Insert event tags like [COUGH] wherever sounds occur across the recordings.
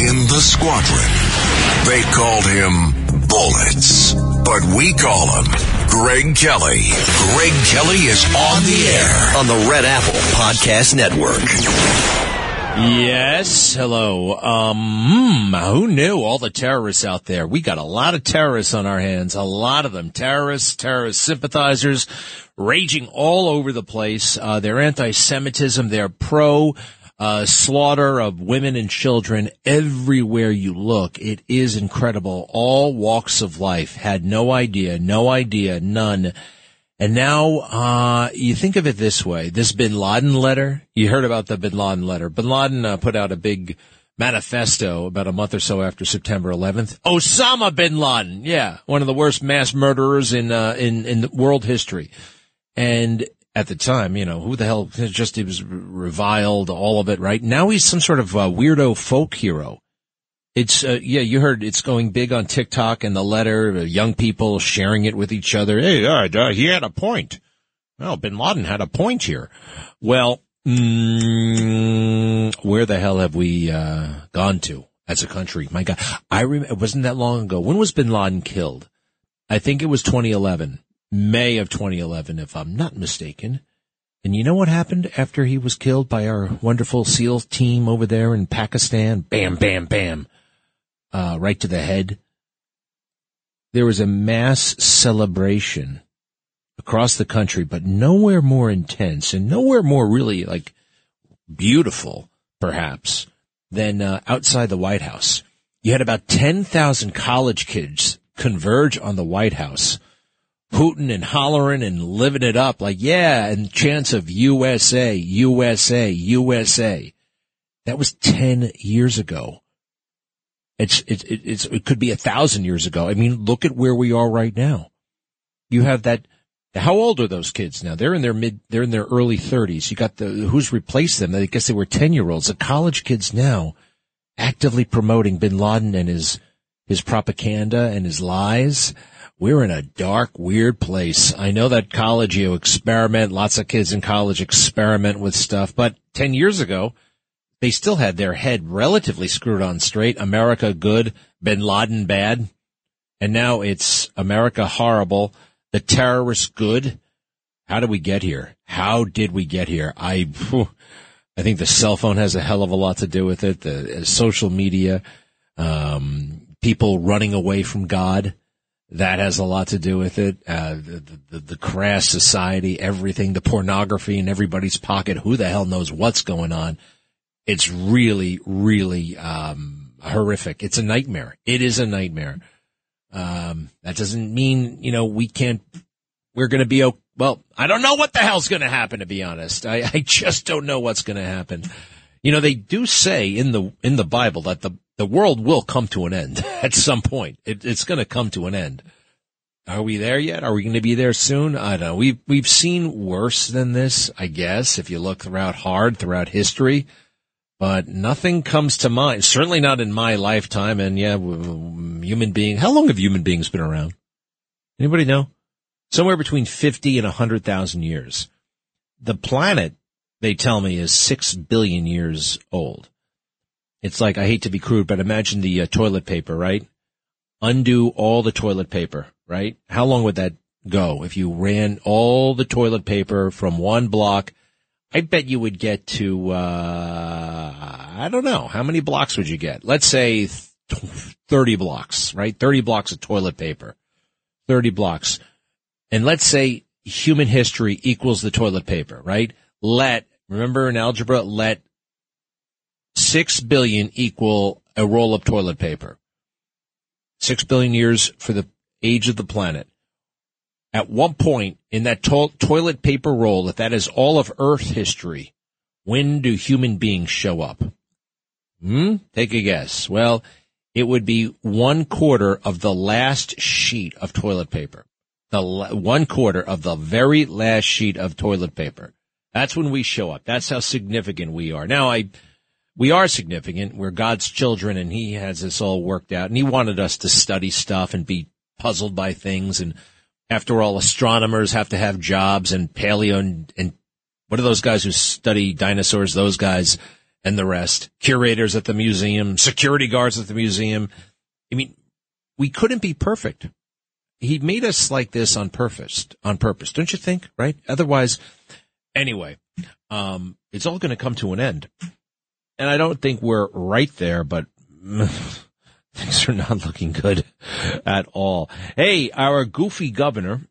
In the squadron, they called him Bullets, but we call him Greg Kelly. Greg Kelly is on the air on the Red Apple Podcast Network. Yes, hello. Um, who knew all the terrorists out there? We got a lot of terrorists on our hands, a lot of them. Terrorists, terrorist sympathizers, raging all over the place. Uh, their anti-Semitism, they're pro uh, slaughter of women and children everywhere you look. It is incredible. All walks of life had no idea, no idea, none. And now, uh, you think of it this way. This bin Laden letter, you heard about the bin Laden letter. Bin Laden uh, put out a big manifesto about a month or so after September 11th. Osama bin Laden. Yeah. One of the worst mass murderers in, uh, in, in world history. And at the time, you know, who the hell just he was reviled, all of it, right? Now he's some sort of uh, weirdo folk hero. It's uh, yeah, you heard it's going big on TikTok and the letter, uh, young people sharing it with each other. Hey, uh, he had a point. Well, Bin Laden had a point here. Well, mm, where the hell have we uh, gone to as a country? My God, I rem- it wasn't that long ago. When was Bin Laden killed? I think it was 2011. May of 2011, if I'm not mistaken. And you know what happened after he was killed by our wonderful SEAL team over there in Pakistan? Bam, bam, bam. Uh, right to the head. There was a mass celebration across the country, but nowhere more intense and nowhere more really like beautiful, perhaps, than uh, outside the White House. You had about 10,000 college kids converge on the White House hooting and hollering and living it up like, yeah, and chants of USA, USA, USA. That was 10 years ago. It's, it, it, it's, it could be a thousand years ago. I mean, look at where we are right now. You have that. How old are those kids now? They're in their mid, they're in their early thirties. You got the, who's replaced them? I guess they were 10 year olds. The college kids now actively promoting bin Laden and his, his propaganda and his lies we're in a dark, weird place. I know that college, you experiment, lots of kids in college experiment with stuff, but 10 years ago, they still had their head relatively screwed on straight. America good, bin Laden bad. And now it's America horrible, the terrorists good. How did we get here? How did we get here? I, I think the cell phone has a hell of a lot to do with it. The uh, social media, um, people running away from God that has a lot to do with it. Uh, the, the, the, crass society, everything, the pornography in everybody's pocket. Who the hell knows what's going on? It's really, really, um, horrific. It's a nightmare. It is a nightmare. Um, that doesn't mean, you know, we can't, we're going to be, okay. well, I don't know what the hell's going to happen, to be honest. I, I just don't know what's going to happen. You know, they do say in the, in the Bible that the, the world will come to an end [LAUGHS] at some point. It, it's going to come to an end. Are we there yet? Are we going to be there soon? I don't know. We've, we've seen worse than this, I guess, if you look throughout hard throughout history, but nothing comes to mind. Certainly not in my lifetime. And yeah, human being, how long have human beings been around? Anybody know? Somewhere between 50 and 100,000 years. The planet, they tell me, is 6 billion years old. It's like, I hate to be crude, but imagine the uh, toilet paper, right? Undo all the toilet paper, right? How long would that go if you ran all the toilet paper from one block? I bet you would get to, uh, I don't know. How many blocks would you get? Let's say 30 blocks, right? 30 blocks of toilet paper. 30 blocks. And let's say human history equals the toilet paper, right? Let, remember in algebra, let six billion equal a roll of toilet paper. Six billion years for the age of the planet. At one point in that to- toilet paper roll, if that is all of Earth history, when do human beings show up? Hmm? Take a guess. Well, it would be one quarter of the last sheet of toilet paper. The one quarter of the very last sheet of toilet paper. That's when we show up. That's how significant we are. Now, I, we are significant. We're God's children and he has us all worked out and he wanted us to study stuff and be puzzled by things. And after all, astronomers have to have jobs and paleo and, and what are those guys who study dinosaurs? Those guys and the rest, curators at the museum, security guards at the museum. I mean, we couldn't be perfect. He made us like this on purpose, on purpose, don't you think? Right? Otherwise, anyway, um, it's all going to come to an end. And I don't think we're right there, but [LAUGHS] things are not looking good at all. Hey, our goofy governor,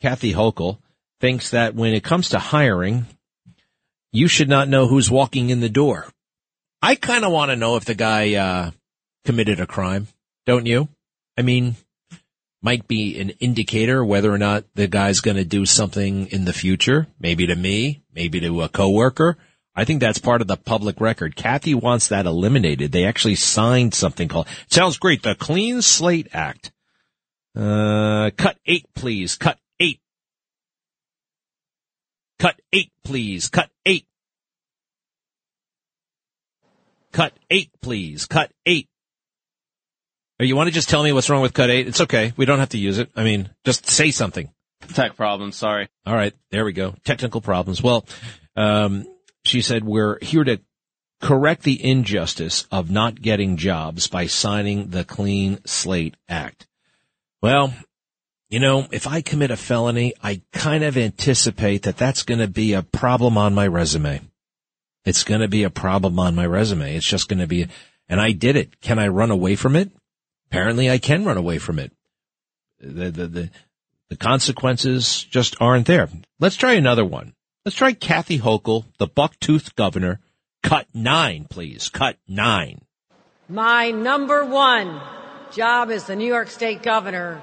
Kathy Hochul, thinks that when it comes to hiring, you should not know who's walking in the door. I kind of want to know if the guy uh, committed a crime, don't you? I mean, might be an indicator whether or not the guy's going to do something in the future, maybe to me, maybe to a coworker. I think that's part of the public record. Kathy wants that eliminated. They actually signed something called, sounds great, the Clean Slate Act. Uh, cut eight, please. Cut eight. Cut eight, please. Cut eight. Cut eight, please. Cut eight. Or you want to just tell me what's wrong with cut eight? It's okay. We don't have to use it. I mean, just say something. Tech problems. Sorry. All right. There we go. Technical problems. Well, um, she said, we're here to correct the injustice of not getting jobs by signing the Clean Slate Act. Well, you know, if I commit a felony, I kind of anticipate that that's going to be a problem on my resume. It's going to be a problem on my resume. It's just going to be, and I did it. Can I run away from it? Apparently I can run away from it. The, the, the, the consequences just aren't there. Let's try another one. Let's try Kathy Hochul, the buck-toothed governor. Cut nine, please. Cut nine. My number one job as the New York State governor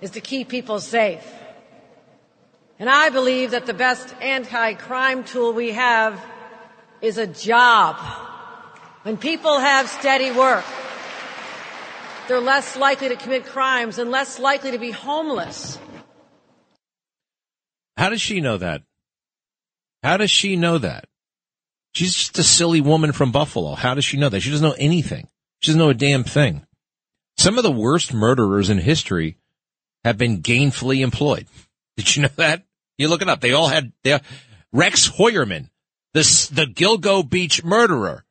is to keep people safe. And I believe that the best anti-crime tool we have is a job. When people have steady work, they're less likely to commit crimes and less likely to be homeless. How does she know that? How does she know that? She's just a silly woman from Buffalo. How does she know that? She doesn't know anything. She doesn't know a damn thing. Some of the worst murderers in history have been gainfully employed. [LAUGHS] Did you know that? You look it up. They all had, they, Rex Heuermann, this, the Gilgo Beach murderer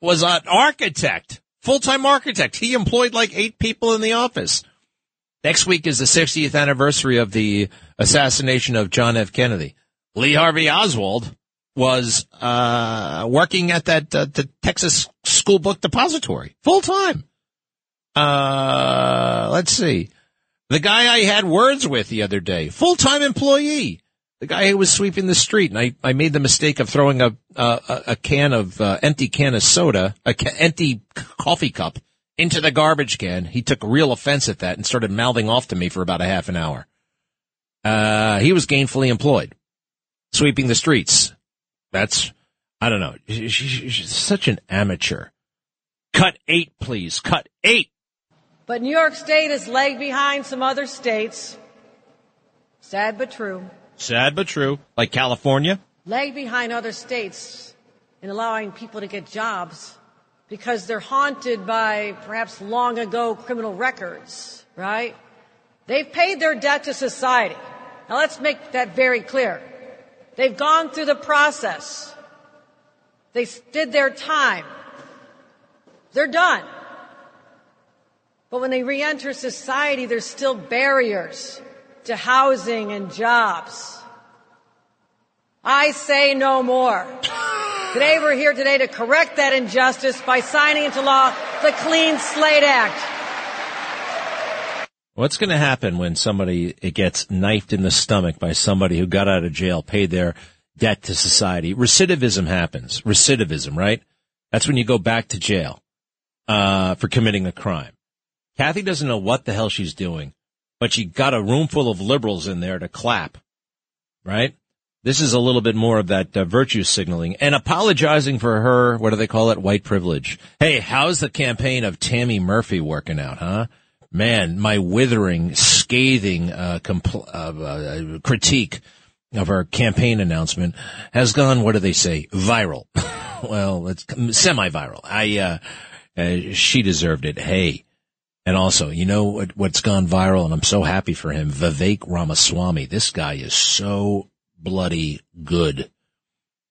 was an architect, full-time architect. He employed like eight people in the office. Next week is the 60th anniversary of the assassination of John F. Kennedy. Lee Harvey Oswald was uh, working at that uh, the Texas School Book Depository full time. Uh, let's see. The guy I had words with the other day, full time employee. The guy who was sweeping the street, and I, I made the mistake of throwing a a, a can of uh, empty can of soda, a ca- empty coffee cup into the garbage can. He took real offense at that and started mouthing off to me for about a half an hour. Uh, he was gainfully employed, sweeping the streets. That's, I don't know. She, she, she's such an amateur. Cut eight, please. Cut eight. But New York State is lagged behind some other states. Sad but true. Sad but true. Like California? Lagged behind other states in allowing people to get jobs because they're haunted by perhaps long ago criminal records, right? They've paid their debt to society. Now let's make that very clear. They've gone through the process. They did their time. They're done. But when they re-enter society, there's still barriers to housing and jobs. I say no more. Today we're here today to correct that injustice by signing into law the Clean Slate Act. What's going to happen when somebody gets knifed in the stomach by somebody who got out of jail, paid their debt to society? Recidivism happens. Recidivism, right? That's when you go back to jail uh, for committing a crime. Kathy doesn't know what the hell she's doing, but she got a room full of liberals in there to clap, right? This is a little bit more of that uh, virtue signaling and apologizing for her. What do they call it? White privilege. Hey, how's the campaign of Tammy Murphy working out, huh? Man, my withering, scathing uh, compl- uh, critique of her campaign announcement has gone. What do they say? Viral. [LAUGHS] well, it's semi-viral. I, uh, uh, she deserved it. Hey. And also, you know what, what's gone viral, and I'm so happy for him. Vivek Ramaswamy. This guy is so bloody good.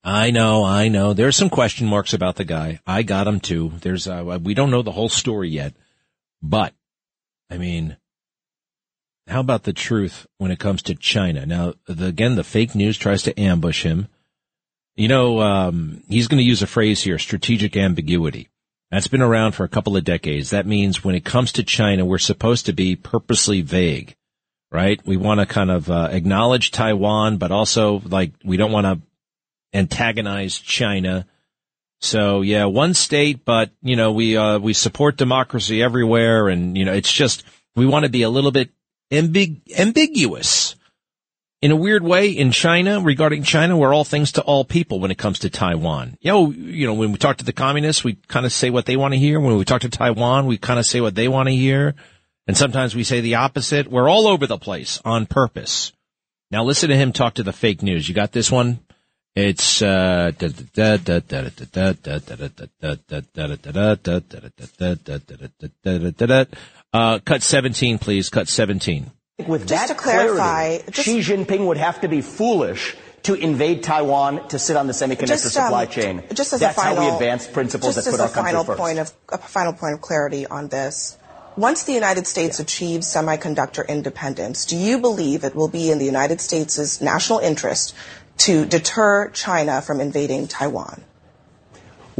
I know, I know. There's some question marks about the guy. I got him too. There's, uh, we don't know the whole story yet, but I mean, how about the truth when it comes to China? Now, the, again, the fake news tries to ambush him. You know, um, he's going to use a phrase here, strategic ambiguity. That's been around for a couple of decades. That means when it comes to China, we're supposed to be purposely vague right? We want to kind of uh, acknowledge Taiwan, but also like we don't want to antagonize China. So yeah, one state, but you know we uh, we support democracy everywhere, and you know it's just we want to be a little bit ambig- ambiguous in a weird way in China regarding China. We're all things to all people when it comes to Taiwan. You know, you know when we talk to the communists, we kind of say what they want to hear. When we talk to Taiwan, we kind of say what they want to hear. And sometimes we say the opposite. We're all over the place on purpose. Now listen to him talk to the fake news. You got this one? It's uh uh cut 17 please cut 17 with just that to clarify clarity, just, Xi Jinping would have to be foolish to invade Taiwan to sit on the semiconductor just, um, supply chain. Just as That's a final, how we advance principles that put our country final first. Point of, a final point of clarity on this. Once the United States achieves semiconductor independence, do you believe it will be in the United States' national interest to deter China from invading Taiwan?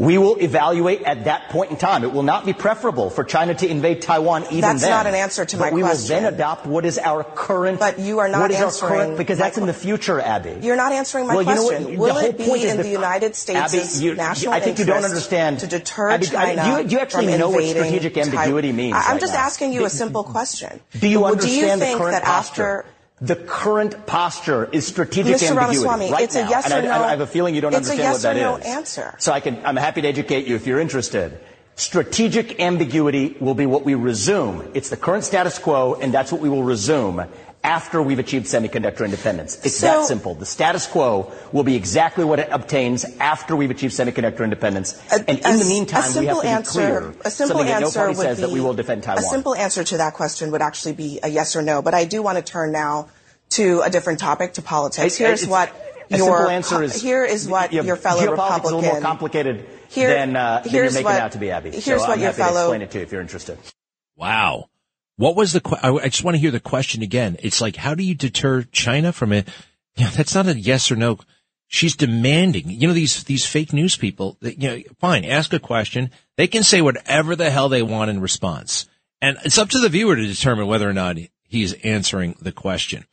We will evaluate at that point in time. It will not be preferable for China to invade Taiwan even that's then. That's not an answer to my we question. We will then adopt what is our current. But you are not answering. Current, because that's in the future, Abby. You're not answering my well, question. You know will it be in the, United States' Abby, you, national I think you don't understand. to deter Abby, China I, do, you, actually from know what strategic ambiguity Taiwan? means? I'm right just now. asking you a simple question. Do you well, understand do you think the current that posture? after the current posture is strategic Mr. ambiguity Ramaswamy, right it's now. a yes and or I, no. I, have a feeling you don't it's understand a yes what that or no is. answer. So I can, I'm happy to educate you if you're interested. Strategic ambiguity will be what we resume. It's the current status quo, and that's what we will resume after we've achieved semiconductor independence. It's so, that simple. The status quo will be exactly what it obtains after we've achieved semiconductor independence. A, and in a, the meantime, we have to answer, be clear. A simple something answer that no party says be, that we will defend Taiwan. A simple answer to that question would actually be a yes or no. But I do want to turn now to a different topic, to politics. Here's what a your simple answer is here is what you know, your fellow geopolitics Republican a little more complicated here, than, uh, than you're making what, out to be, Abby. Here's so what I'm your happy fellow to explain it to you if you're interested. Wow. What was the? I, I just want to hear the question again. It's like, how do you deter China from it? Yeah, that's not a yes or no. She's demanding. You know these these fake news people. You know, fine. Ask a question. They can say whatever the hell they want in response, and it's up to the viewer to determine whether or not he's answering the question.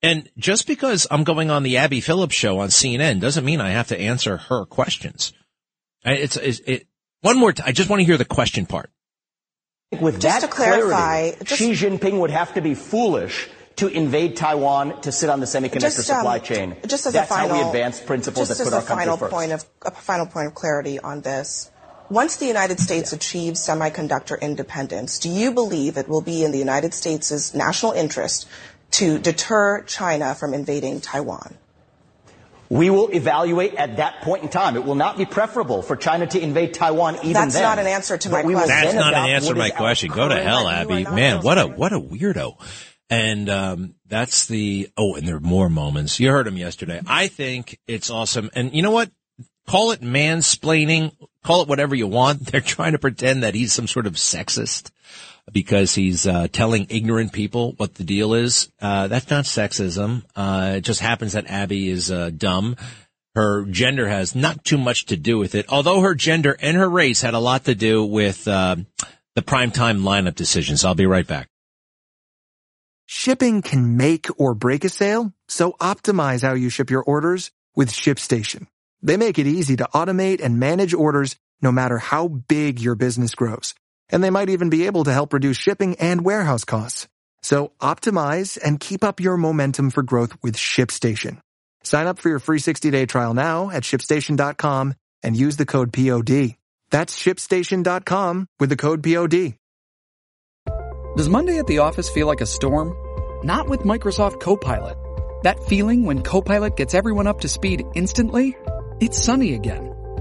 And just because I'm going on the Abby Phillips show on CNN doesn't mean I have to answer her questions. It's, it's it, one more. T- I just want to hear the question part. With just that to clarify, clarity, Xi Jinping would have to be foolish to invade Taiwan to sit on the semiconductor just, um, supply chain. Just as That's a final, how we advance principles just that put our country first. point of a final point of clarity on this. Once the United States achieves semiconductor independence, do you believe it will be in the United States' national interest to deter China from invading Taiwan? We will evaluate at that point in time. It will not be preferable for China to invade Taiwan even That's then. not an answer to my question. That's not an answer to my question. Go to hell, Abby. Man, what a what a weirdo. And um, that's the oh, and there are more moments. You heard him yesterday. I think it's awesome. And you know what? Call it mansplaining. Call it whatever you want. [LAUGHS] They're trying to pretend that he's some sort of sexist because he's uh, telling ignorant people what the deal is. Uh, that's not sexism. Uh, it just happens that Abby is uh, dumb. Her gender has not too much to do with it, although her gender and her race had a lot to do with uh, the primetime lineup decisions. I'll be right back. Shipping can make or break a sale, so optimize how you ship your orders with ShipStation. They make it easy to automate and manage orders no matter how big your business grows. And they might even be able to help reduce shipping and warehouse costs. So optimize and keep up your momentum for growth with ShipStation. Sign up for your free 60-day trial now at shipstation.com and use the code POD. That's shipstation.com with the code POD. Does Monday at the office feel like a storm? Not with Microsoft Copilot. That feeling when Copilot gets everyone up to speed instantly? It's sunny again.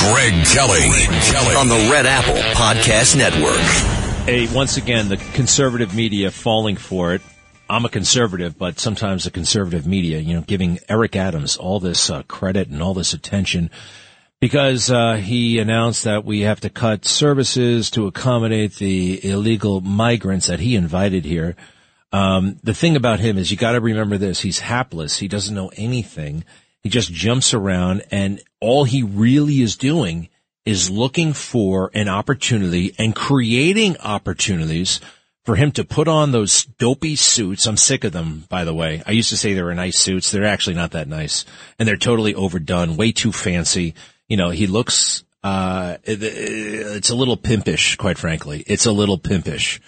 Greg Kelly, Greg Kelly on the Red Apple Podcast Network. Hey, once again, the conservative media falling for it. I'm a conservative, but sometimes the conservative media, you know, giving Eric Adams all this uh, credit and all this attention because uh, he announced that we have to cut services to accommodate the illegal migrants that he invited here. Um, the thing about him is you got to remember this: he's hapless. He doesn't know anything. He just jumps around and all he really is doing is looking for an opportunity and creating opportunities for him to put on those dopey suits. I'm sick of them, by the way. I used to say they were nice suits. They're actually not that nice and they're totally overdone, way too fancy. You know, he looks, uh, it's a little pimpish, quite frankly. It's a little pimpish.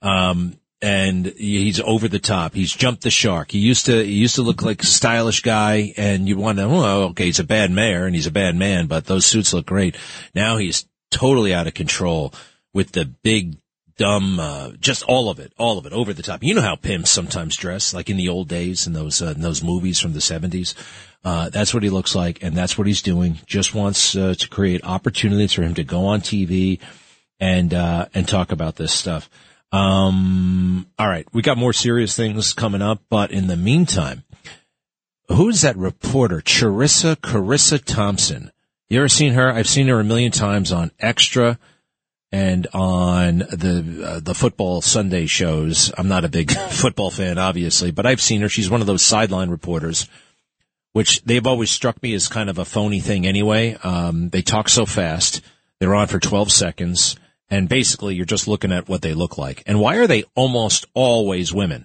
Um, and he's over the top. He's jumped the shark. He used to he used to look like a stylish guy, and you want to, oh, okay, he's a bad mayor and he's a bad man, but those suits look great. Now he's totally out of control with the big dumb, uh, just all of it, all of it, over the top. You know how pimps sometimes dress, like in the old days in those uh, in those movies from the seventies. Uh, that's what he looks like, and that's what he's doing. Just wants uh, to create opportunities for him to go on TV and uh, and talk about this stuff. Um, all right. We got more serious things coming up, but in the meantime, who's that reporter? Charissa Carissa Thompson. You ever seen her? I've seen her a million times on Extra and on the uh, the football Sunday shows. I'm not a big [LAUGHS] football fan, obviously, but I've seen her. She's one of those sideline reporters, which they've always struck me as kind of a phony thing. Anyway, um, they talk so fast. They're on for 12 seconds and basically you're just looking at what they look like. And why are they almost always women?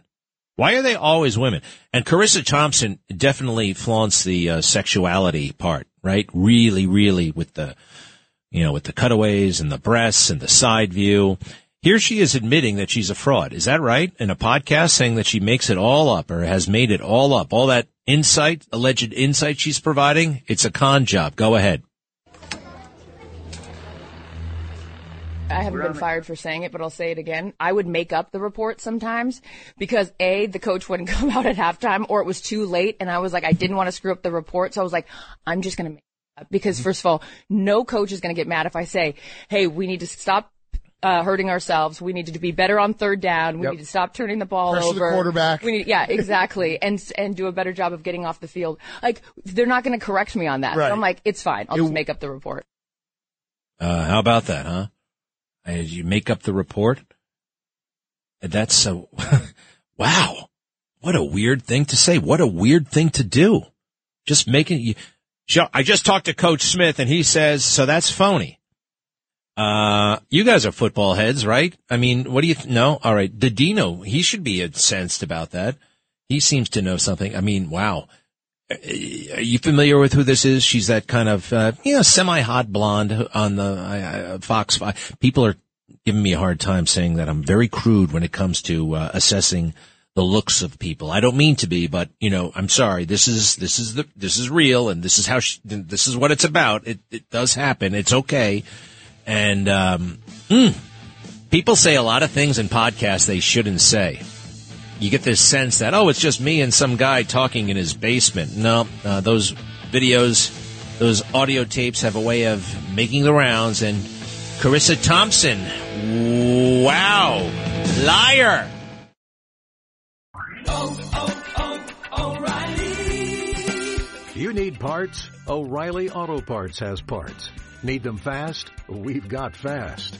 Why are they always women? And Charissa Thompson definitely flaunts the uh, sexuality part, right? Really, really with the, you know, with the cutaways and the breasts and the side view. Here she is admitting that she's a fraud. Is that right? In a podcast saying that she makes it all up or has made it all up. All that insight, alleged insight she's providing, it's a con job. Go ahead. I haven't been fired for saying it, but I'll say it again. I would make up the report sometimes because A, the coach wouldn't [LAUGHS] come out at halftime or it was too late and I was like, I didn't want to screw up the report. So I was like, I'm just going to make it up because first of all, no coach is going to get mad if I say, Hey, we need to stop uh, hurting ourselves. We need to be better on third down. We Yep. need to stop turning the ball Pressure the quarterback. We need, yeah, [LAUGHS] exactly. and, and do a better job of getting off the field. Like, they're not going to correct me on that. So I'm like, it's fine. I'll It- just make up the report. Uh, how about that, huh? Uh, you make up the report? That's so, [LAUGHS] wow. What a weird thing to say. What a weird thing to do. Just making you, I just talked to Coach Smith and he says, so that's phony. Uh, you guys are football heads, right? I mean, what do you, th- no? All right. Dino, he should be incensed about that. He seems to know something. I mean, wow. Are you familiar with who this is? She's that kind of, uh, you know, semi-hot blonde on the uh, Fox. People are giving me a hard time saying that I'm very crude when it comes to uh, assessing the looks of people. I don't mean to be, but you know, I'm sorry. This is this is the this is real, and this is how she, this is what it's about. It it does happen. It's okay, and um, mm, people say a lot of things in podcasts they shouldn't say you get this sense that oh, it's just me and some guy talking in his basement. No, uh, those videos, those audio tapes have a way of making the rounds. And Charissa Thompson, wow, Liar. You need parts? O'Reilly Auto Parts has parts. Need them fast? We've got fast.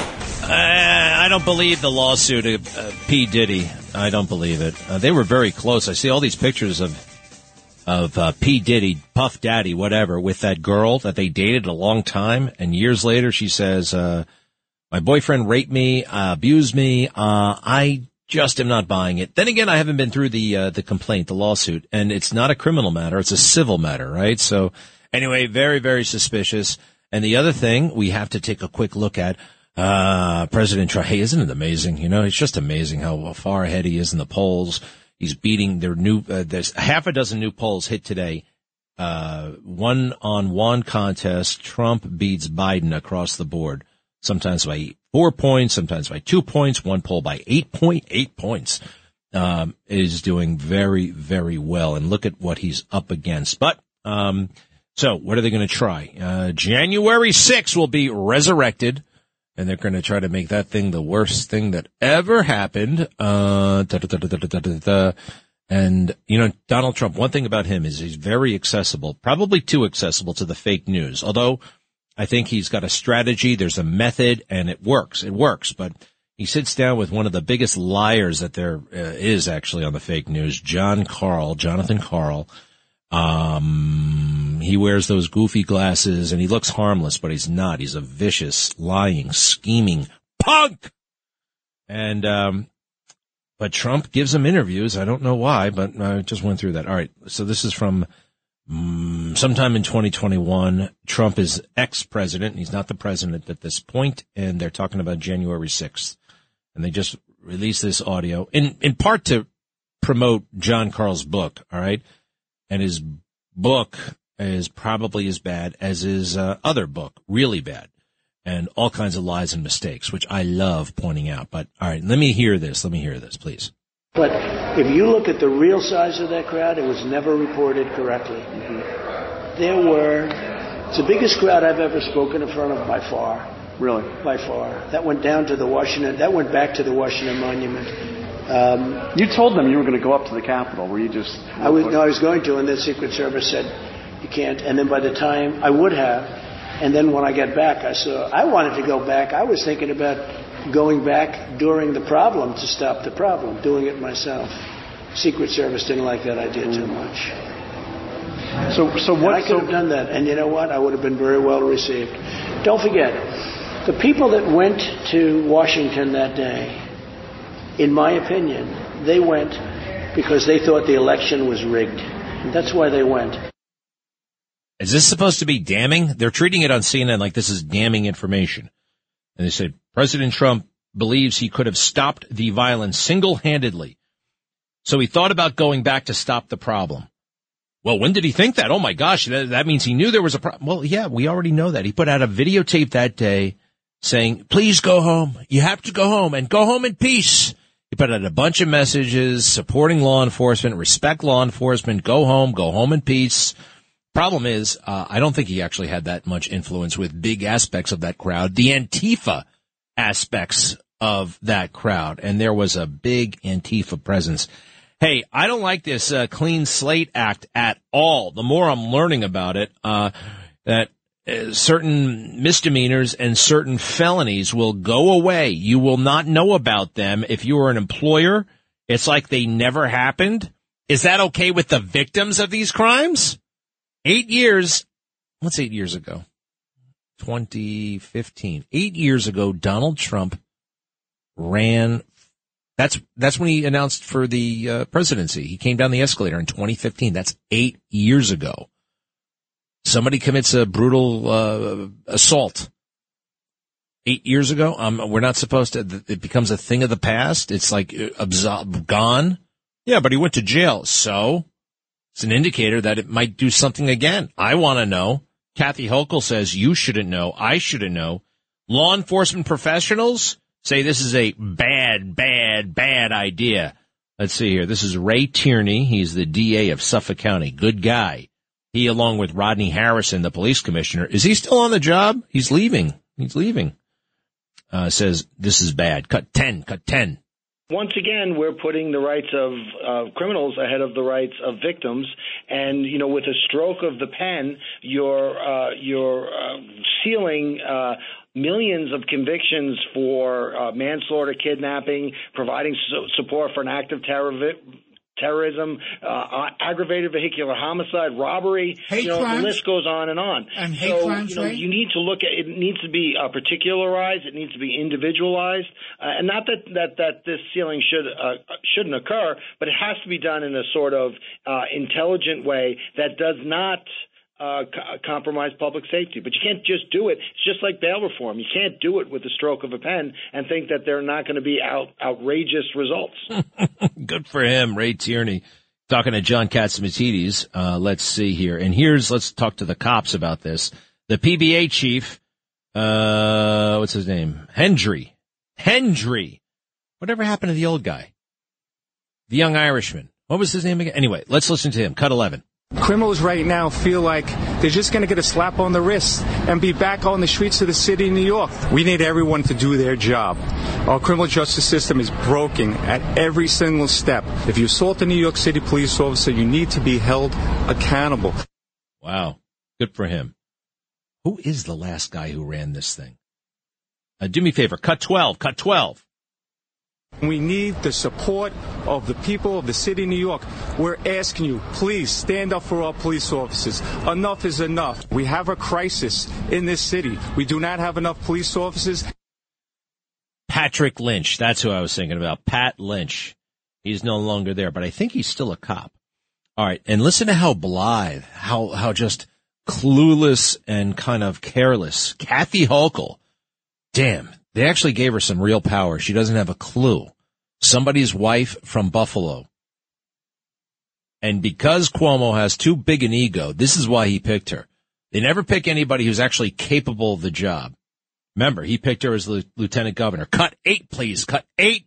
Uh, I don't believe the lawsuit of uh, P. Diddy. I don't believe it. Uh, they were very close. I see all these pictures of of uh, P. Diddy, Puff Daddy, whatever, with that girl that they dated a long time, and years later she says, uh, "My boyfriend raped me, uh, abused me. I just am not buying it." Then again, I haven't been through the the complaint, the lawsuit, and it's not a criminal matter; it's a civil matter, right? So. Anyway, very, very suspicious. And the other thing we have to take a quick look at, uh, President Trump. Hey, isn't it amazing? You know, it's just amazing how far ahead he is in the polls. He's beating their new, uh, there's half a dozen new polls hit today. Uh, one on one contest. Trump beats Biden across the board, sometimes by four points, sometimes by two points, one poll by 8.8 points. Um, is doing very, very well. And look at what he's up against. But, um, so what are they going to try? Uh, January 6th will be resurrected and they're going to try to make that thing the worst thing that ever happened. Uh, and, you know, Donald Trump, one thing about him is he's very accessible, probably too accessible to the fake news. Although I think he's got a strategy. There's a method and it works. It works, but he sits down with one of the biggest liars that there uh, is actually on the fake news, Jon Karl, Jonathan Karl. Um, he wears those goofy glasses and he looks harmless, but he's not. He's a vicious, lying, scheming punk. And, um, but Trump gives him interviews. I don't know why, but I just went through that. All right. So this is from um, sometime in 2021. Trump is ex-president. He's not the president at this point, and they're talking about January 6th. And they just released this audio in, in part to promote Jon Karl's book. All right and his book is probably as bad as his uh, other book, really bad, and all kinds of lies and mistakes, which I love pointing out. But all right, let me hear this. Let me hear this, please. But if you look at the real size of that crowd, it was never reported correctly. Mm-hmm. There were, it's the biggest crowd I've ever spoken in front of by far. Really? By far. That went down to the Washington, that went back to the Washington Monument. Um, you told them you were going to go up to the Capitol. Were you just? I was. No, I was going to, and the Secret Service said you can't. And then by the time I would have, and then when I got back, I saw I wanted to go back. I was thinking about going back during the problem to stop the problem, doing it myself. Secret Service didn't like that idea too much. So, so what? And I could so, have done that, and you know what? I would have been very well received. Don't forget, the people that went to Washington that day in my opinion, they went because they thought the election was rigged. That's why they went. Is this supposed to be damning? They're treating it on CNN like this is damning information. And they said President Trump believes he could have stopped the violence single-handedly. So he thought about going back to stop the problem. Well, when did he think that? Oh my gosh, that, that means he knew there was a problem. Well, yeah, we already know that. He put out a videotape that day saying, please go home. You have to go home and go home in peace. He put out a bunch of messages supporting law enforcement, respect law enforcement, go home, go home in peace. Problem is, uh, I don't think he actually had that much influence with big aspects of that crowd, the Antifa aspects of that crowd. And there was a big Antifa presence. Hey, I don't like this uh, clean slate act at all. The more I'm learning about it, uh, that uh, certain misdemeanors and certain felonies will go away. You will not know about them if you are an employer. It's like they never happened. Is that okay with the victims of these crimes? Eight years. What's eight years ago? 2015. Eight years ago, Donald Trump ran. That's, that's when he announced for the uh, presidency. He came down the escalator in 2015. That's eight years ago somebody commits a brutal uh, assault eight years ago, um, we're not supposed to. It becomes a thing of the past. It's like uh, gone. Yeah, but he went to jail. So it's an indicator that it might do something again. I want to know. Kathy Hochul says you shouldn't know. I shouldn't know. Law enforcement professionals say this is a bad, bad, bad idea. Let's see here. This is Ray Tierney. He's the DA of Suffolk County. Good guy. He, along with Rodney Harrison, the police commissioner, is he still on the job? He's leaving. He's leaving. Uh, says this is bad. Cut 10, cut 10. Once again, we're putting the rights of uh, criminals ahead of the rights of victims, and you know, with a stroke of the pen, you're uh, you're uh, sealing uh, millions of convictions for uh, manslaughter, kidnapping, providing su- support for an act of terror vi- terrorism, uh, aggravated vehicular homicide, robbery. Hate you know, crimes? the list goes on and on. And hate so, crimes, you know, right? you need to look at it. Needs to be uh, particularized. It needs to be individualized, uh, and not that that that this sealing should uh, shouldn't occur, but it has to be done in a sort of uh, intelligent way that does not uh, co- compromise public safety. But you can't just do it. It's just like bail reform. You can't do it with the stroke of a pen and think that there are not going to be out, outrageous results. [LAUGHS] Good for him, Ray Tierney. Talking to John Catsimatidis. Uh, let's see here. And here's, let's talk to the cops about this. The PBA chief, uh, what's his name? Hendry. Hendry. Whatever happened to the old guy? The young Irishman. What was his name again? Anyway, let's listen to him. Cut 11. Criminals right now feel like they're just going to get a slap on the wrist and be back on the streets of the city of New York. We need everyone to do their job. Our criminal justice system is broken at every single step. If you assault a New York City police officer, you need to be held accountable. Wow. Good for him. Who is the last guy who ran this thing? Uh, do me a favor. Cut 12. Cut 12. We need the support of the people of the city of New York. We're asking you, please stand up for our police officers. Enough is enough. We have a crisis in this city. We do not have enough police officers. Patrick Lynch. That's who I was thinking about. Pat Lynch. He's no longer there, but I think he's still a cop. All right. And listen to how blithe, how, how just clueless and kind of careless. Kathy Hochul. Damn. They actually gave her some real power. She doesn't have a clue. Somebody's wife from Buffalo. And because Cuomo has too big an ego, this is why he picked her. They never pick anybody who's actually capable of the job. Remember, he picked her as the lieutenant governor. Cut eight, please. Cut eight.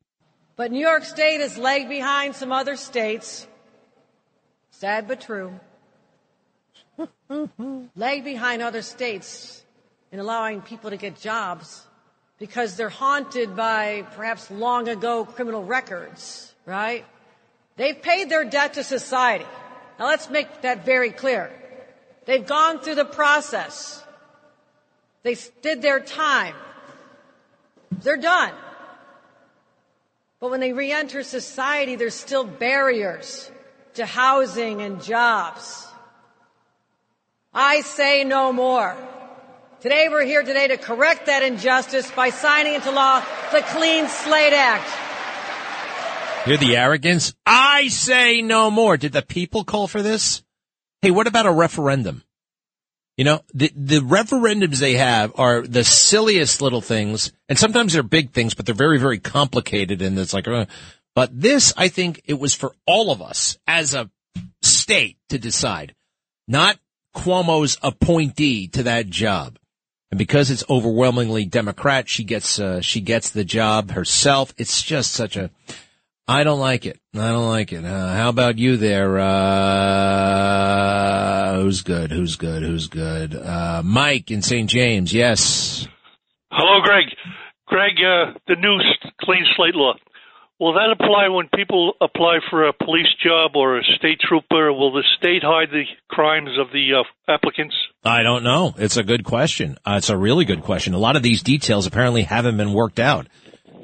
But New York State is lag behind some other states. Sad but true. [LAUGHS] lag behind other states in allowing people to get jobs because they're haunted by perhaps long ago criminal records, right? They've paid their debt to society. Now let's make that very clear. They've gone through the process. They did their time. They're done. But when they re-enter society, there's still barriers to housing and jobs. I say no more. Today we're here today to correct that injustice by signing into law the Clean Slate Act. Hear the arrogance? I say no more. Did the people call for this? Hey, what about a referendum? You know, the, the referendums they have are the silliest little things, and sometimes they're big things, but they're very, very complicated, and it's like, uh, but this, I think it was for all of us as a state to decide, not Cuomo's appointee to that job. And because it's overwhelmingly Democrat, she gets, uh, she gets the job herself. It's just such a, I don't like it. I don't like it. Uh, how about you there? Uh, who's good? Who's good? Who's good? Uh, Mike in St. James. Yes. Hello, Greg. Greg, uh, the new clean slate law. Will that apply when people apply for a police job or a state trooper? Will the state hide the crimes of the uh, applicants? I don't know. It's a good question. Uh, it's a really good question. A lot of these details apparently haven't been worked out.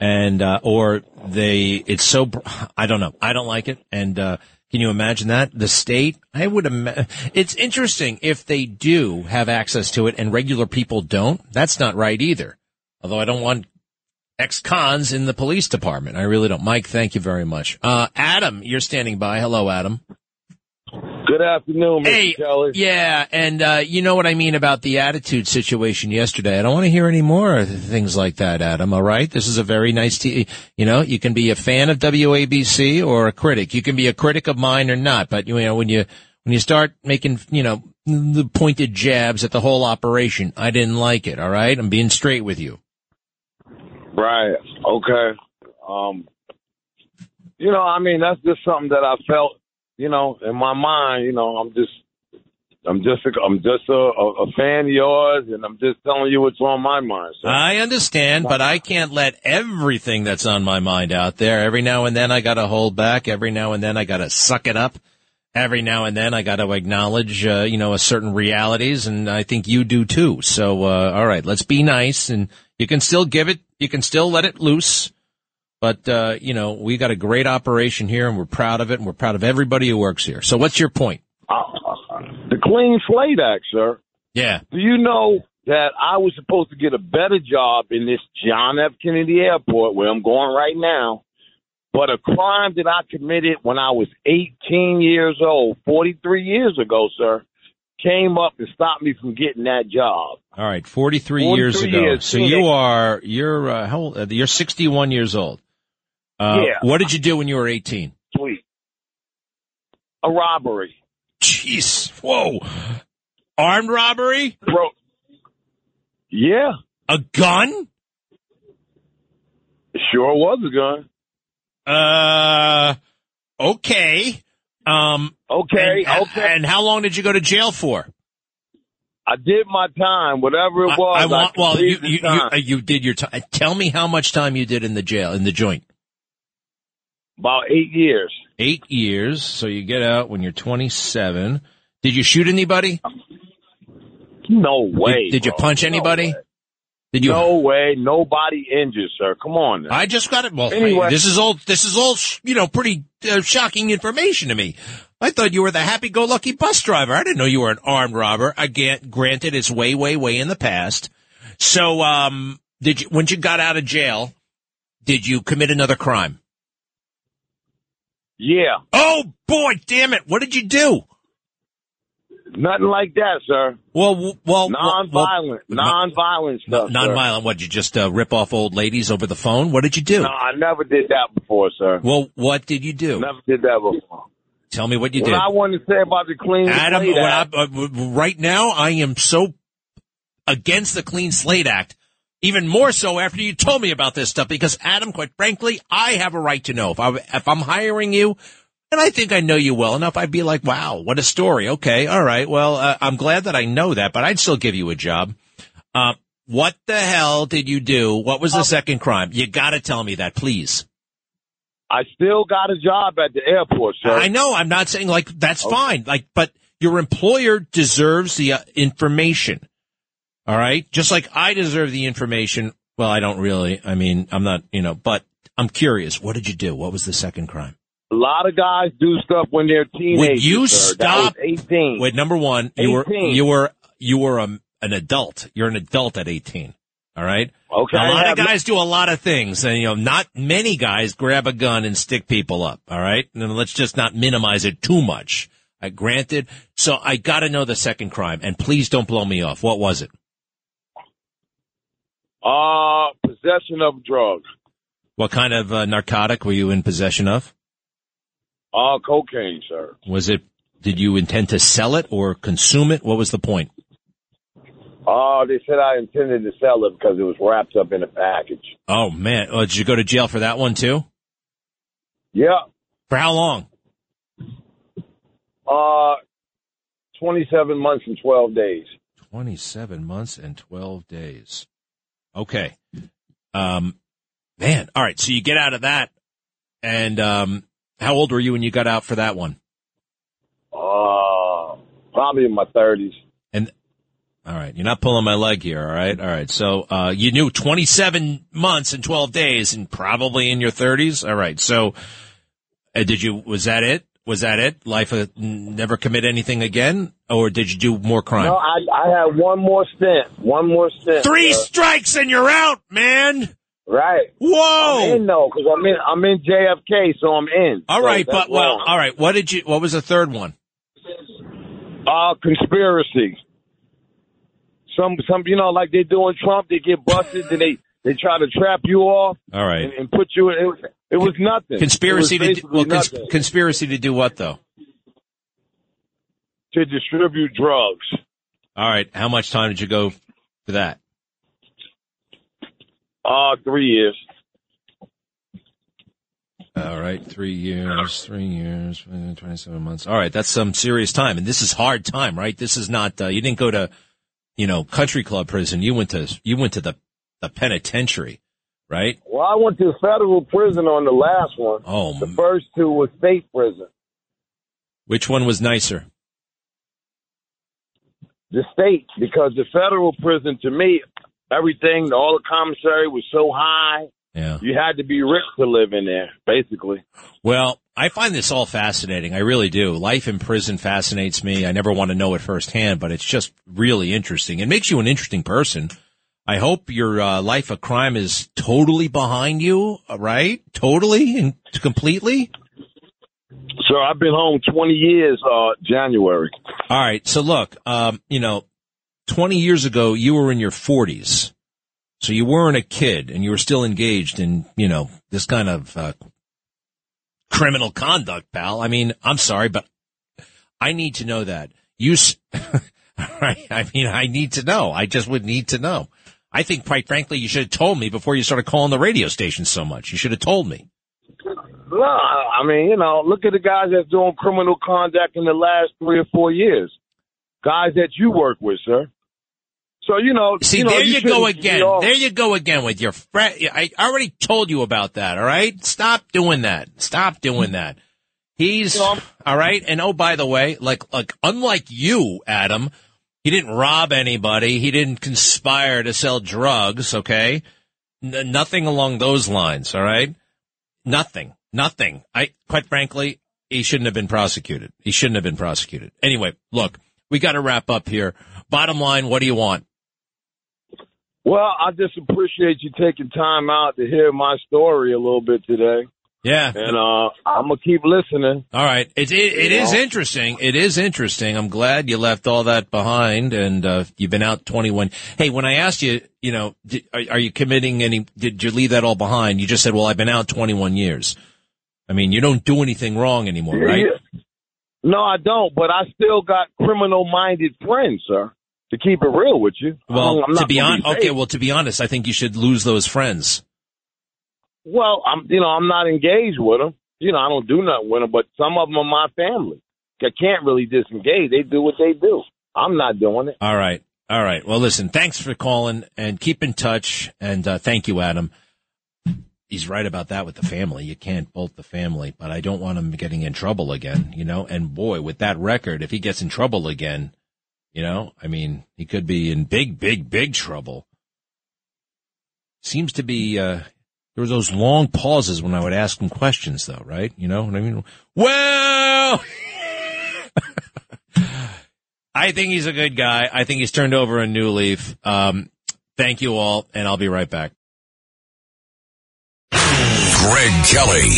And, uh, or they, it's so, I don't know. I don't like it. And, uh, can you imagine that? The state, I would it's interesting if they do have access to it and regular people don't. That's not right either. Although I don't want ex-cons in the police department. I really don't. Mike, thank you very much. Uh, Adam, you're standing by. Hello, Adam. Good afternoon, Mr. Hey, Kelly. yeah, and uh, you know what I mean about the attitude situation yesterday. I don't want to hear any more things like that, Adam. All right, this is a very nice. T- you know, you can be a fan of WABC or a critic. You can be a critic of mine or not. But you know, when you when you start making you know the pointed jabs at the whole operation, I didn't like it. All right, I'm being straight with you. Right. Okay. Um, you know, I mean, that's just something that I felt, you know, in my mind. You know, I'm just, I'm just, a, I'm just a, a, fan of yours, and I'm just telling you what's on my mind. So. I understand, but I can't let everything that's on my mind out there. Every now and then I got to hold back. Every now and then I got to suck it up. Every now and then I got to acknowledge, uh, you know, a certain realities, and I think you do too. So, uh, all right, let's be nice, and you can still give it, you can still let it loose. But, uh, you know, we got a great operation here and we're proud of it and we're proud of everybody who works here. So what's your point? Uh, the Clean Slate Act, sir. Yeah. Do you know that I was supposed to get a better job in this John F. Kennedy Airport where I'm going right now? But a crime that I committed when I was 18 years old, 43 years ago, sir, came up and stopped me from getting that job. All right, 43, 43 years ago. years, so you are, you're, uh, how old, uh, you're 61 years old. Uh, Yeah. What did you do when you were 18? Sweet. A robbery. Jeez. Whoa. Armed robbery? Bro. Yeah. A gun? It sure was a gun. Uh, okay. Um, Okay, and, okay. And how long did you go to jail for? I did my time, whatever it was. I want, well, you, you, you, uh, you did your time. Tell me how much time you did in the jail, in the joint. About eight years. Eight years. So you get out when you're 27. Did you shoot anybody? No way. Did, did you punch No anybody? way. Did you? No way. Nobody injured, sir. Come on. Now. I just got it. Well, Anyway. this is all, this is all, you know, pretty uh, shocking information to me. I thought you were the happy-go-lucky bus driver. I didn't know you were an armed robber. Again, granted, it's way, way, way in the past. So, um, did you, when you got out of jail, did you commit another crime? Yeah. Oh boy, damn it! What did you do? Nothing like that, sir. Well, w- well, Non-violent. non-violent stuff. sir. non-violent. What? Did you just uh, rip off old ladies over the phone? What did you do? No, I never did that before, sir. Well, what did you do? Never did that before. Tell me what you did. what did. I wanted to say about the clean Adam, slate act, I, uh, right now I am so against the Clean Slate Act, even more so after you told me about this stuff. Because Adam, quite frankly, I have a right to know if I if I'm hiring you, and I think I know you well enough. I'd be like, wow, what a story. Okay, all right. Well, uh, I'm glad that I know that, but I'd still give you a job. Uh, what the hell did you do? What was the second crime? You got to tell me that, please. I still got a job at the airport, sir. I know. I'm not saying like that's fine. Like, but your employer deserves the uh, information. All right. Just like I deserve the information. Well, I don't really. I mean, I'm not, you know, but I'm curious. What did you do? What was the second crime? A lot of guys do stuff when they're teenagers. Would you sir. Stop? 18. Wait, number one, you were, you were, you were a, an adult. You're an adult at 18. All right. Okay, Now, a lot of guys do a lot of things, and you know, not many guys grab a gun and stick people up. All right. And let's just not minimize it too much. I granted. So I got to know the second crime, and please don't blow me off. What was it? Uh, possession of drugs. What kind of uh, narcotic were you in possession of? Uh, cocaine, sir. Was it? Did you intend to sell it or consume it? What was the point? Uh, they said I intended to sell it because it was wrapped up in a package. Oh man, oh, did you go to jail for that one too? Yeah. For how long? Uh, 27 months and 12 days. 27 months and 12 days. Okay. Um, man. All right. So you get out of that. And, um, how old were you when you got out for that one? Uh, probably in my 30s. And, all right. You're not pulling my leg here. All right. All right. So, uh, you knew 27 months and 12 days and probably in your 30s. All right. So, uh, did you, was that it? Was that it? Life, uh, never commit anything again? Or did you do more crime? No, I, I had one more stint. One more stint. Three sir. strikes and you're out, man. Right. Whoa. I'm in though, because I'm in. I'm in JFK, so I'm in. All So right, but well, all right. What did you? What was the third one? Uh, conspiracy. Some, some, you know, like they do in Trump, they get busted, then they, they try to trap you off. All right. And, and put you in, it was, it was nothing. Conspiracy was to do, well, cons- conspiracy to do what though? to distribute drugs. All right. How much time did you go for that? Uh, three years. All right, three years, three years, twenty-seven months. All right, that's some serious time, and this is hard time, right? This is not. Uh, you didn't go to, you know, country club prison. You went to you went to the the penitentiary, right? Well, I went to federal prison on the last one. Oh, the first two was state prison. Which one was nicer? The state, because the federal prison, to me, everything, all the commissary was so high. Yeah. You had to be rich to live in there, basically. Well, I find this all fascinating. I really do. Life in prison fascinates me. I never want to know it firsthand, but it's just really interesting. It makes you an interesting person. I hope your uh, life of crime is totally behind you, right? Totally and completely. So I've been home 20 years, uh, January. All right. So look, um, you know, 20 years ago, you were in your 40s. So you weren't a kid and you were still engaged in, you know, this kind of, uh, criminal conduct, pal. I mean, I'm sorry, but I need to know that. You, s- [LAUGHS] right? I mean, I need to know. I just would need to know. I think, quite frankly, you should have told me before you started calling the radio station so much. You should have told me. No, I mean, you know, look at the guys that's doing criminal conduct in the last three or four years. Guys that you work with, sir. So, you know, See, you know, there you, go shouldn't be again. There you go again with your friend. I already told you about that. All right, stop doing that. Stop doing that. He's all right. And oh, by the way, like like unlike you, Adam, he didn't rob anybody. He didn't conspire to sell drugs. Okay, N- nothing along those lines. All right, nothing, nothing. I quite frankly, he shouldn't have been prosecuted. He shouldn't have been prosecuted. Anyway, look, we got to wrap up here. Bottom line, what do you want? Well, I just appreciate you taking time out to hear my story a little bit today. Yeah. And uh I'm gonna keep listening. All right. It, it, it is interesting. It is interesting. I'm glad you left all that behind and, uh, you've been out 21. Hey, when I asked you, you know, did, are, are you committing any, did you leave that all behind? You just said, well, I've been out 21 years. I mean, you don't do anything wrong anymore, right? Yeah. No, I don't, but I still got criminal minded friends, sir. To keep it real with you. Well, I'm to be honest, okay, well, to be honest, I think you should lose those friends. Well, I'm you know, I'm not engaged with them. You know, I don't do nothing with them, but some of them are my family. I can't really disengage. They do what they do. I'm not doing it. All right. All right. Well, listen, thanks for calling and keep in touch. And uh, thank you, Adam. He's right about that with the family. You can't bolt the family, but I don't want him getting in trouble again, you know? And boy, with that record, if he gets in trouble again, you know, I mean, he could be in big, big, big trouble. Seems to be, uh, there were those long pauses when I would ask him questions though, right? You know what I mean? Well, [LAUGHS] I think he's a good guy. I think he's turned over a new leaf. Um, thank you all, and I'll be right back. Greg Kelly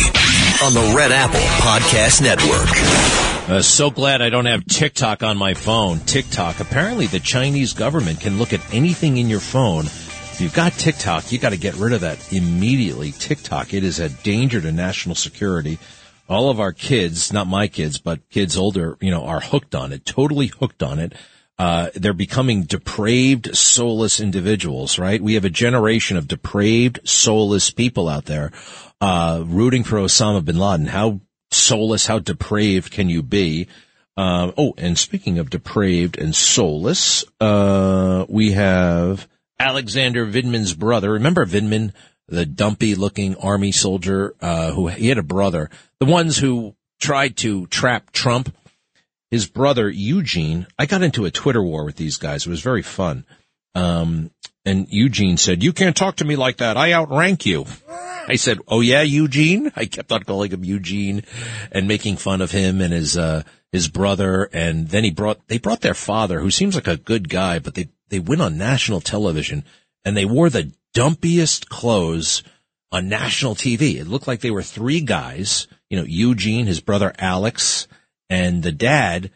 on the Red Apple Podcast Network. Uh, so glad I don't have TikTok on my phone. TikTok. Apparently, the Chinese government can look at anything in your phone. If you've got TikTok, you got to get rid of that immediately. TikTok. It is a danger to national security. All of our kids, not my kids, but kids older, you know, are hooked on it, totally hooked on it. Uh, they're becoming depraved, soulless individuals, right? We have a generation of depraved, soulless people out there, uh, rooting for Osama bin Laden. How soulless, how depraved can you be? Um, oh, and speaking of depraved and soulless, uh, we have Alexander Vindman's brother. Remember Vindman, the dumpy looking army soldier, uh, who he had a brother, the ones who tried to trap Trump. His brother Eugene, I got into a Twitter war with these guys. It was very fun. Um, and Eugene said, you can't talk to me like that. I outrank you. I said, "Oh yeah, Eugene." I kept on calling him Eugene and making fun of him and his uh his brother. And then he brought they brought their father, who seems like a good guy, but they they went on national television and they wore the dumpiest clothes on national TV. It looked like they were three guys, you know, Eugene, his brother Alex, and the dad.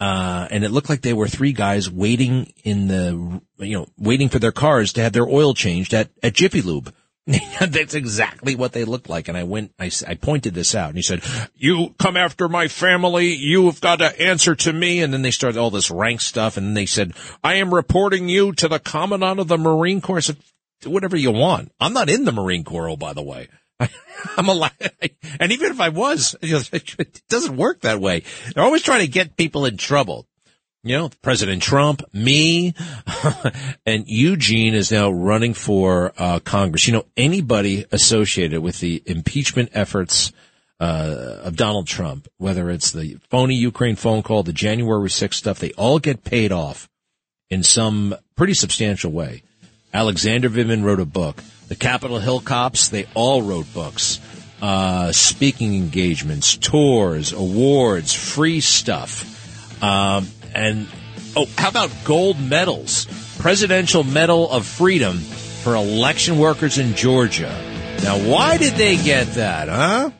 Uh, and it looked like they were three guys waiting in the, you know, waiting for their cars to have their oil changed at, at Jiffy Lube. [LAUGHS] That's exactly what they looked like. And I went, I, I pointed this out and he said, you come after my family. You've got to answer to me. And then they started all this rank stuff. And they said, I am reporting you to the commandant of the Marine Corps. I said, do whatever you want. I'm not in the Marine Corps, oh, by the way. [LAUGHS] I'm alive. [LAUGHS] And even if I was, it doesn't work that way. They're always trying to get people in trouble. You know, President Trump, me, [LAUGHS] and Eugene is now running for uh, Congress. You know, anybody associated with the impeachment efforts uh, of Donald Trump, whether it's the phony Ukraine phone call, the January 6th stuff, they all get paid off in some pretty substantial way. Alexander Vindman wrote a book. The Capitol Hill cops, they all wrote books. Uh, speaking engagements, tours, awards, free stuff. Um, and, oh, how about gold medals? Presidential Medal of Freedom for election workers in Georgia. Now, why did they get that, huh?